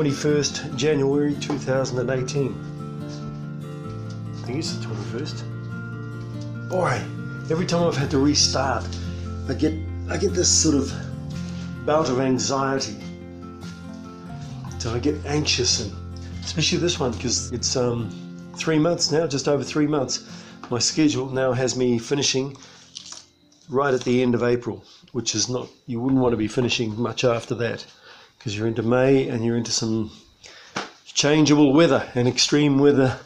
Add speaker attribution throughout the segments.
Speaker 1: Twenty-first January two thousand and eighteen. I think it's the twenty-first. Boy, every time I've had to restart, I get I get this sort of bout of anxiety. So I get anxious and especially this one because it's um, three months now, just over three months. My schedule now has me finishing right at the end of April, which is not, you wouldn't want to be finishing much after that because you're into May and you're into some changeable weather and extreme weather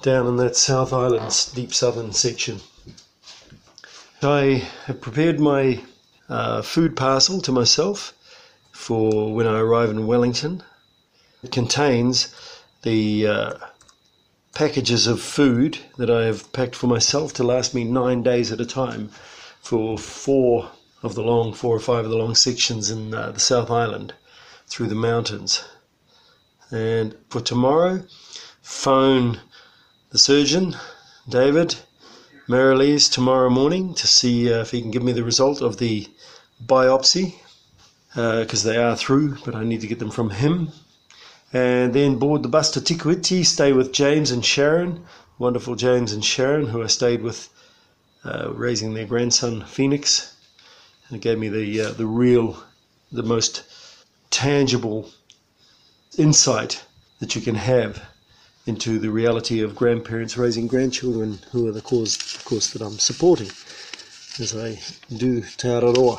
Speaker 1: down in that South Island's deep southern section. I have prepared my uh, food parcel to myself for when I arrive in Wellington. It contains the uh, packages of food that I have packed for myself to last me nine days at a time for four of the long, four or five of the long sections in uh, the South Island through the mountains. And for tomorrow, phone the surgeon, David Merrilees, tomorrow morning to see uh, if he can give me the result of the biopsy because uh, they are through, but I need to get them from him. And then board the bus to Te Kuiti, stay with James and Sharon, wonderful James and Sharon, who I stayed with uh, raising their grandson Phoenix. And gave me the uh, the real, the most tangible insight that you can have into the reality of grandparents raising grandchildren, who are the cause, of course, that I'm supporting as I do Te Araroa.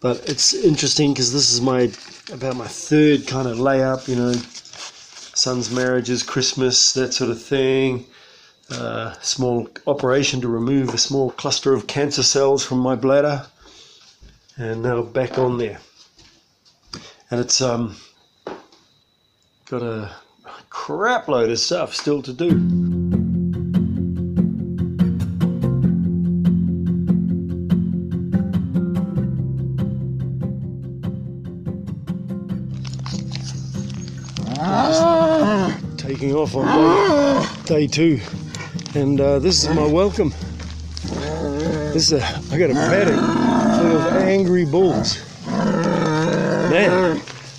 Speaker 1: But it's interesting because this is my about my third kind of layup, you know, son's marriages, Christmas, that sort of thing. Uh, small operation to remove a small cluster of cancer cells from my bladder, and now back on there. And it's um, got a crap load of stuff still to do. taking off on day, day two, and uh, this is my welcome. This is a, I got a paddock full of angry bulls.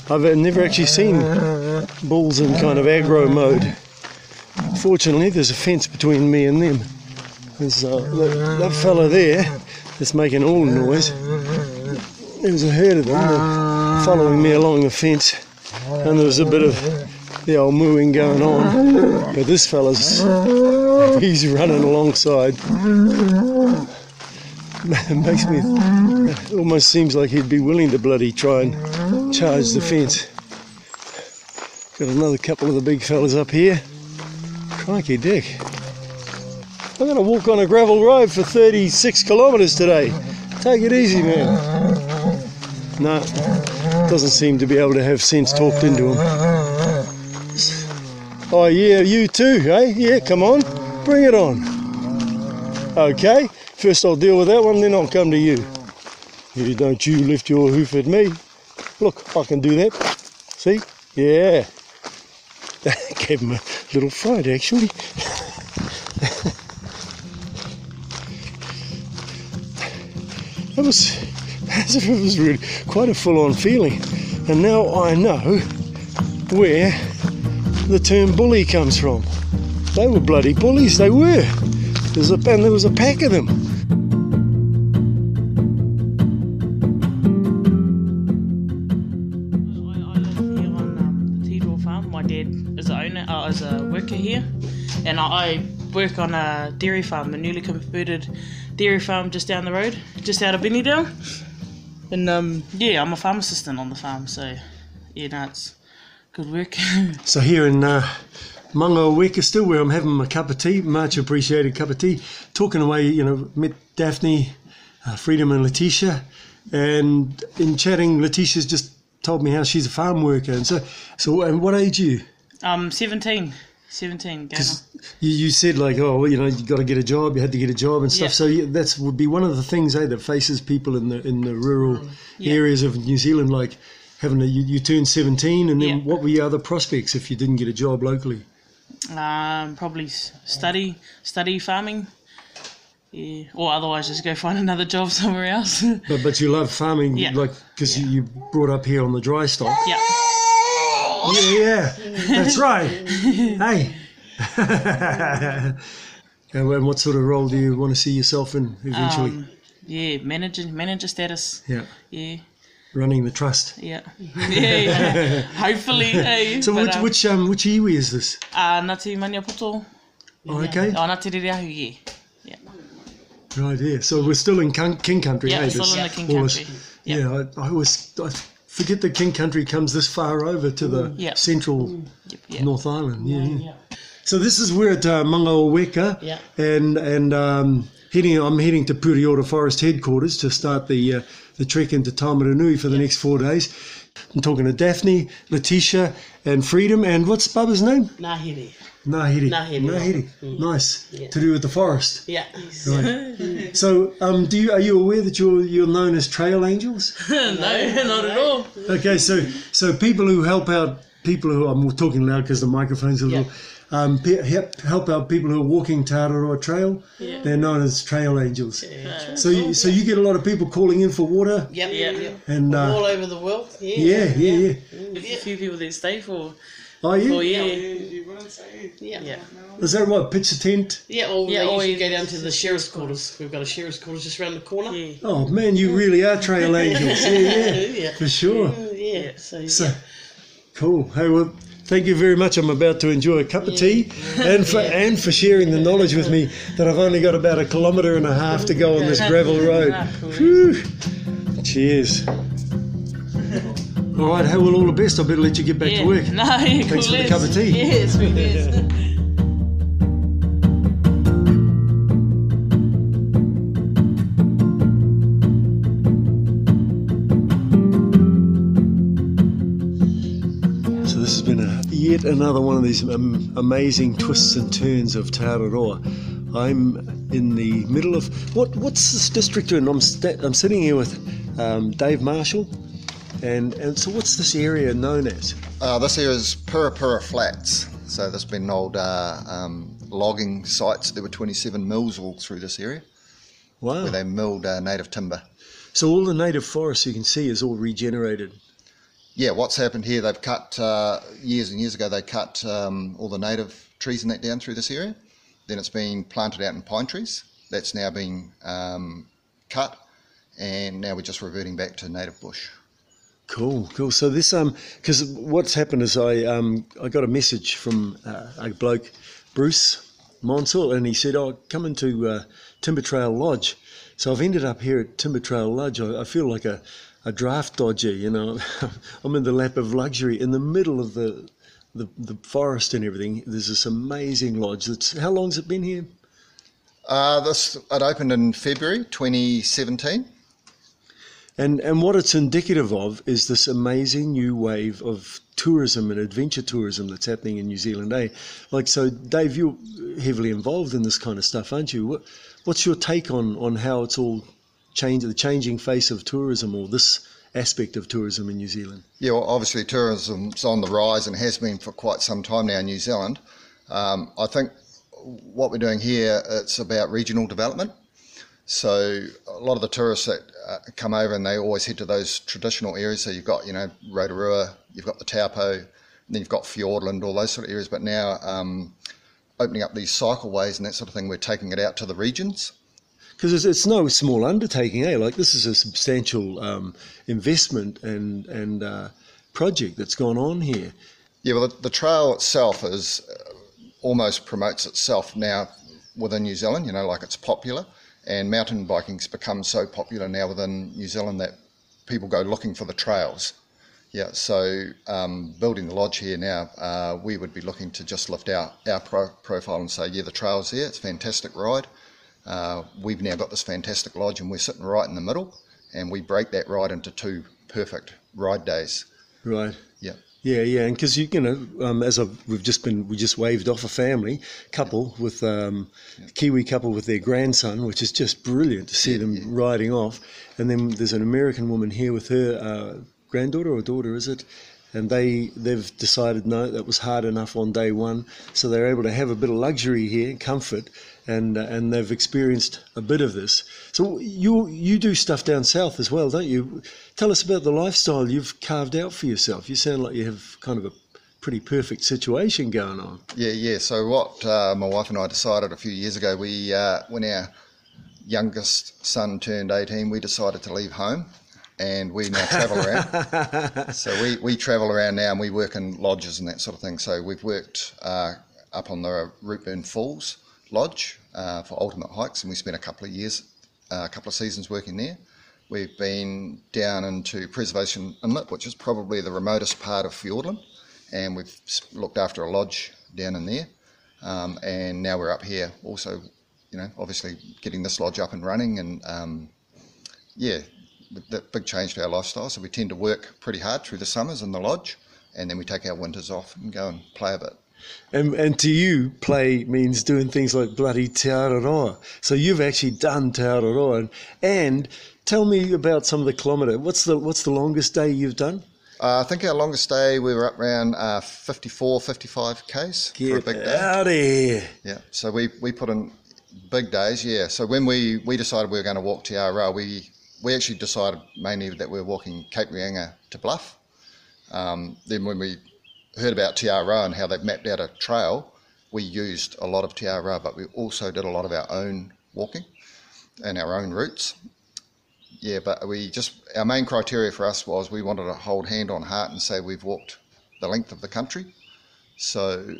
Speaker 1: I've never actually seen bulls in kind of aggro mode. Fortunately, there's a fence between me and them. There's uh, that, that fella there that's making all the noise. There's a herd of them following me along the fence, and there was a bit of the old mooing going on. But this fella's he's running alongside. It makes me it almost seems like he'd be willing to bloody try and charge the fence. Got another couple of the big fellas up here. Crikey dick. I'm gonna walk on a gravel road for 36 kilometres today. Take it easy, man. No, doesn't seem to be able to have sense talked into him. Oh, yeah, you too, eh? Yeah, come on, bring it on. Okay, first I'll deal with that one, then I'll come to you. Don't you lift your hoof at me. Look, I can do that. See? Yeah. That gave him a little fright, actually. that was as if it was really quite a full-on feeling. And now I know where the term bully comes from. They were bloody bullies, they were. There's a and there was a pack of them.
Speaker 2: Work on a dairy farm, a newly converted dairy farm just down the road, just out of Benneydale. And um, yeah, I'm a farm assistant on the farm, so yeah, no, it's good work.
Speaker 1: So here in uh, Mangaweka, still where I'm having my cup of tea, much appreciated cup of tea, talking away, you know, met Daphne, uh, Freedom and Letitia, and in chatting, Letitia's just told me how she's a farm worker, and so, so, and what age are you?
Speaker 2: um, 17, 17, going
Speaker 1: Because you, you said like, oh, well, you know, you got to get a job. You had to get a job and stuff.
Speaker 2: Yeah.
Speaker 1: So yeah, that's would be one of the things, eh, that faces people in the in the rural
Speaker 2: Yeah.
Speaker 1: areas of New Zealand, like having a you, you turn seventeen, and then what were your other prospects if you didn't get a job locally?
Speaker 2: Um, probably study, study farming. Yeah, or otherwise just go find another job somewhere else.
Speaker 1: But but you love farming,
Speaker 2: Yeah.
Speaker 1: like because you, you brought up here on the dry stock.
Speaker 2: yeah.
Speaker 1: Yeah, yeah, that's right. hey. and and what sort of role do you want to see yourself in eventually?
Speaker 2: Um, yeah, manager manager status.
Speaker 1: yeah,
Speaker 2: Yeah,
Speaker 1: running the trust.
Speaker 2: yeah, yeah. yeah. Hopefully, hey.
Speaker 1: So
Speaker 2: but,
Speaker 1: which
Speaker 2: um,
Speaker 1: which um which iwi is this?
Speaker 2: uh, Ngāti Maniapoto.
Speaker 1: Oh, okay.
Speaker 2: Oh, Ngāti Rereahu, yeah. Yeah,
Speaker 1: Right here. So we're still in King, King Country.
Speaker 2: yeah,
Speaker 1: hey,
Speaker 2: still
Speaker 1: this-
Speaker 2: in the King
Speaker 1: all this-
Speaker 2: Country.
Speaker 1: Yeah,
Speaker 2: Yeah.
Speaker 1: I, I always I forget that King Country comes this far over to the
Speaker 2: Yeah.
Speaker 1: central
Speaker 2: Yep, yeah.
Speaker 1: North Island. Yeah, yeah. So this is we're at uh, Mangaweka,
Speaker 2: Yeah.
Speaker 1: and and um, heading. I'm heading to Pureora Forest headquarters to start the uh, the trek into Taumarunui for the next four days. I'm talking to Daphne, Letitia, and Freedom, and what's Bubba's name?
Speaker 3: Nahiri.
Speaker 1: Nahiri.
Speaker 3: Nahiri.
Speaker 1: Nahiri. Nice.
Speaker 3: Yeah.
Speaker 1: To do with the forest.
Speaker 3: Yeah.
Speaker 1: Right. so, um, do you are you aware that you're you're known as trail angels?
Speaker 2: no, not at all.
Speaker 1: Okay, so so people who help out people who I'm talking loud because the microphone's a little. Um, pe- help, help out people who are walking Te Araroa Trail.
Speaker 2: Yeah.
Speaker 1: They're known as trail angels. So you, so you get a lot of people calling in for water,
Speaker 3: Yep.
Speaker 2: Yeah.
Speaker 3: yep.
Speaker 1: and
Speaker 3: All
Speaker 1: uh,
Speaker 3: over the world. Yeah.
Speaker 1: yeah, yeah, yeah.
Speaker 2: There's a few people that stay for
Speaker 1: Oh
Speaker 2: for
Speaker 1: yeah,
Speaker 2: yeah.
Speaker 3: Yeah.
Speaker 2: Yeah.
Speaker 1: is that right? Pitch a tent.
Speaker 3: Yeah, or
Speaker 2: Yeah,
Speaker 3: they
Speaker 2: or you-
Speaker 3: go down to the sheriff's quarters. We've got a sheriff's quarters just around the corner.
Speaker 2: Yeah.
Speaker 1: Oh man, you really are trail angels. Yeah, yeah,
Speaker 3: Yeah.
Speaker 1: for sure.
Speaker 3: Mm, Yeah. So,
Speaker 1: So,
Speaker 3: yeah.
Speaker 1: cool. Hey, well, thank you very much. I'm about to enjoy a cup of tea, and for and for sharing the knowledge with me that I've only got about a kilometre and a half to go on this gravel road.
Speaker 2: Ah, cool.
Speaker 1: Whew. Cheers. All right, hey, well, all the best. I better let you get back
Speaker 2: yeah.
Speaker 1: to work.
Speaker 2: No,
Speaker 1: Thanks
Speaker 2: cool
Speaker 1: for the cup of tea.
Speaker 2: Yes, sweet as.
Speaker 1: So this has been a, yet another one of these um, amazing twists and turns of Te Araroa. I'm in the middle of what? What's this district in? I'm sta- I'm sitting here with um, Dave Marshall, and and so what's this area known as?
Speaker 4: Uh, this here is Piropiro Flats. So there's been old uh, um, logging sites. There were 27 mills all through this area
Speaker 1: Wow!
Speaker 4: where they milled uh, native timber.
Speaker 1: So all the native forest you can see is all regenerated.
Speaker 4: Yeah, what's happened here? They've cut uh, years and years ago. They cut um, all the native trees and that down through this area. Then it's been planted out in pine trees. That's now been um, cut, and now we're just reverting back to native bush.
Speaker 1: Cool, cool. So this um, because what's happened is I um I got a message from uh, a bloke, Bruce Monsell, and he said, "Oh, come into uh, Timber Trail Lodge." So I've ended up here at Timber Trail Lodge. I, I feel like a, a draft dodger, you know. I'm in the lap of luxury in the middle of the, the the forest and everything. There's this amazing lodge. That's how long's it been here?
Speaker 4: Uh, this it opened in February 2017.
Speaker 1: And and what it's indicative of is this amazing new wave of tourism and adventure tourism that's happening in New Zealand. Eh? Like so, Dave, you're heavily involved in this kind of stuff, aren't you? What what's your take on on how it's all changed, the changing face of tourism, or this aspect of tourism in New Zealand?
Speaker 4: Yeah, well, obviously tourism's on the rise and has been for quite some time now in New Zealand. Um, I think what we're doing here it's about regional development. So a lot of the tourists that uh, come over and they always head to those traditional areas. So you've got you know Rotorua, you've got the Taupo, and then you've got Fiordland, all those sort of areas. But now um, opening up these cycleways and that sort of thing, we're taking it out to the regions.
Speaker 1: Because it's, it's no small undertaking, eh? Like this is a substantial um, investment and and uh, project that's gone on here.
Speaker 4: Yeah, well, the, the trail itself is uh, almost promotes itself now within New Zealand. You know, like it's popular, and mountain biking's become so popular now within New Zealand that people go looking for the trails. Yeah, so um, building the lodge here now, uh, we would be looking to just lift our, our pro- profile and say, yeah, the trail's there, it's a fantastic ride. Uh, we've now got this fantastic lodge and we're sitting right in the middle, and we break that ride into two perfect ride days.
Speaker 1: Right.
Speaker 4: Yeah.
Speaker 1: Yeah, yeah, and because you, you know, um, as I've, we've just been, we just waved off a family couple with um, Kiwi couple with their grandson, which is just brilliant to see
Speaker 4: Yeah,
Speaker 1: them
Speaker 4: yeah.
Speaker 1: riding off. And then there's an American woman here with her uh, granddaughter or daughter, is it? And they they've decided no, that was hard enough on day one, so they're able to have a bit of luxury here, comfort, and uh, and they've experienced a bit of this. So you you do stuff down south as well, don't you? Tell us about the lifestyle you've carved out for yourself. You sound like you have kind of a pretty perfect situation going on.
Speaker 4: Yeah, yeah. So what uh, my wife and I decided a few years ago, we uh, when our youngest son turned 18, we decided to leave home, and we now travel around. so we, we travel around now, and we work in lodges and that sort of thing. So we've worked uh, up on the Routeburn Falls Lodge uh, for Ultimate Hikes, and we spent a couple of years, uh, a couple of seasons working there. We've been down into Preservation Inlet, which is probably the remotest part of Fiordland, and we've looked after a lodge down in there. Um, and now we're up here also, you know, obviously getting this lodge up and running, and um, yeah, that big change to our lifestyle. So we tend to work pretty hard through the summers in the lodge, and then we take our winters off and go and play a bit.
Speaker 1: And, and to you, play means doing things like bloody Te Araroa. So you've actually done Te Araroa. And, and tell me about some of the kilometre. What's the, what's the longest day you've done?
Speaker 4: Uh, I think our longest day we were up around uh, 54, 55 k's for a
Speaker 1: Get
Speaker 4: big day.
Speaker 1: out of here.
Speaker 4: Yeah, so we, we put in big days, yeah. So when we, we decided we were going to walk Aroa, we, we actually decided mainly that we were walking Cape Reinga to Bluff. Um, then when we heard about Te Araroa and how they've mapped out a trail, we used a lot of Te Araroa, but we also did a lot of our own walking and our own routes. Yeah, but we just, our main criteria for us was we wanted to hold hand on heart and say we've walked the length of the country. So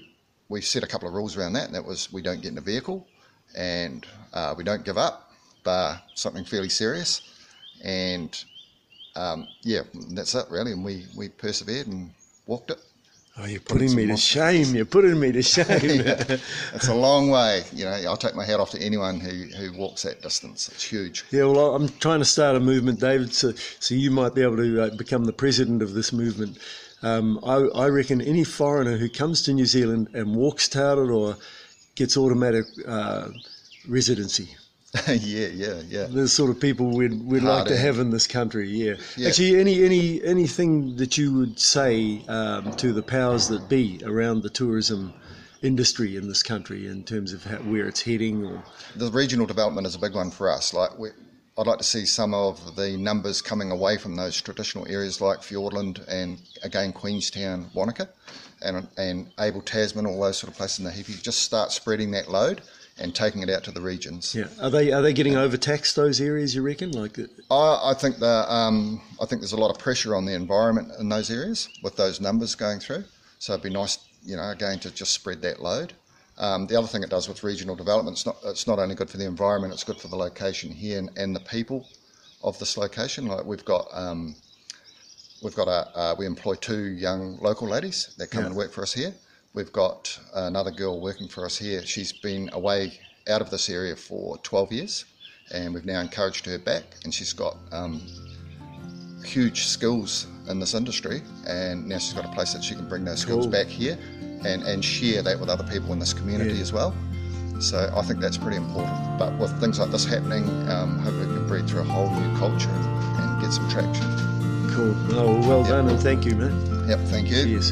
Speaker 4: we set a couple of rules around that, and that was we don't get in a vehicle and uh, we don't give up, bar something fairly serious. And um, yeah, that's it really. And we, we persevered and walked it.
Speaker 1: Oh, you're putting me to shame. You're putting me to shame.
Speaker 4: It's a long way. You know, I'll take my hat off to anyone who, who walks that distance. It's huge.
Speaker 1: Yeah, well, I'm trying to start a movement, David, so, so you might be able to uh, become the president of this movement. Um, I, I reckon any foreigner who comes to New Zealand and walks Te Araroa gets automatic uh, residency.
Speaker 4: yeah, yeah, yeah.
Speaker 1: The sort of people we'd, we'd like to have in this country, yeah.
Speaker 4: Yeah.
Speaker 1: Actually, any any anything that you would say um, to the powers that be around the tourism industry in this country in terms of how, where it's heading or
Speaker 4: the regional development is a big one for us. Like we, I'd like to see some of the numbers coming away from those traditional areas like Fiordland and again Queenstown, Wanaka, and and Abel Tasman, all those sort of places in the Heaphy. Just start spreading that load and taking it out to the regions.
Speaker 1: Yeah, are they are they getting overtaxed those areas? You reckon? Like,
Speaker 4: I, I think the um, I think there's a lot of pressure on the environment in those areas with those numbers going through. So it'd be nice, you know, again to just spread that load. Um, the other thing it does with regional development, it's not it's not only good for the environment, it's good for the location here and, and the people of this location. Like we've got um, we've got a uh, we employ two young local ladies that come
Speaker 1: Yeah.
Speaker 4: and work for us here. We've got another girl working for us here. She's been away out of this area for 12 years, and we've now encouraged her back, and she's got um, huge skills in this industry, and now she's got a place that she can bring those skills
Speaker 1: Cool.
Speaker 4: back here and, and share that with other people in this community
Speaker 1: Yeah.
Speaker 4: as well. So I think that's pretty important. But with things like this happening, um, hopefully we can breed through a whole new culture and, and get some traction.
Speaker 1: cool. Oh, well
Speaker 4: Yeah.
Speaker 1: done, and thank you, man.
Speaker 4: Yep, thank you.
Speaker 1: Cheers.